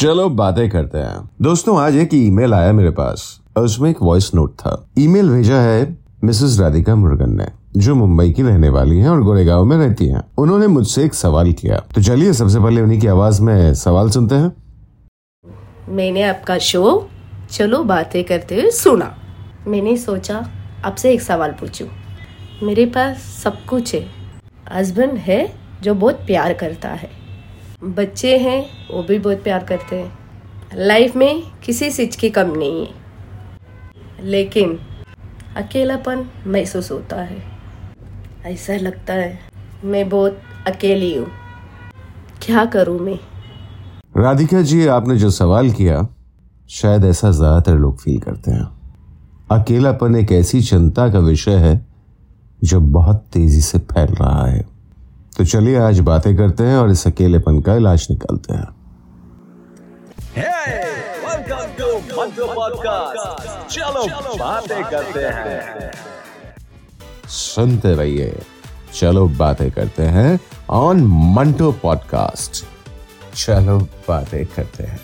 चलो बातें करते हैं। दोस्तों, आज एक ईमेल आया मेरे पास। और उसमें एक वॉइस नोट था। ईमेल भेजा है मिसेस राधिका मुर्गन ने, जो मुंबई की रहने वाली हैं और गोरेगांव में रहती हैं। उन्होंने मुझसे एक सवाल किया। तो चलिए, सबसे पहले उन्हीं की आवाज़ में सवाल सुनते हैं। मैंने आपका शो, चलो बातें करते हुए सुना। मैंने सोचा, आपसे एक सवाल पूछूँ। मेरे पास सब कुछ है। हस्बैंड है जो बहुत प्यार करता है। बच्चे हैं, वो भी बहुत प्यार करते हैं। लाइफ में किसी चीज़ की कमी नहीं है। लेकिन अकेलापन महसूस होता है। ऐसा लगता है, मैं बहुत अकेली हूँ। क्या करूँ मैं? राधिका जी, आपने जो सवाल किया, शायद ऐसा ज़्यादातर लोग फील करते हैं। अकेलापन एक ऐसी चिंता का विषय है, जो बहुत तेज़ी से फैल रहा है। तो चलिए आज बातें करते हैं और इस अकेलेपन का इलाज निकालते हैं। चलो बातें करते हैं। सुनते रहिए। चलो बातें करते हैं ऑन मंटो पॉडकास्ट चलो बातें करते हैं।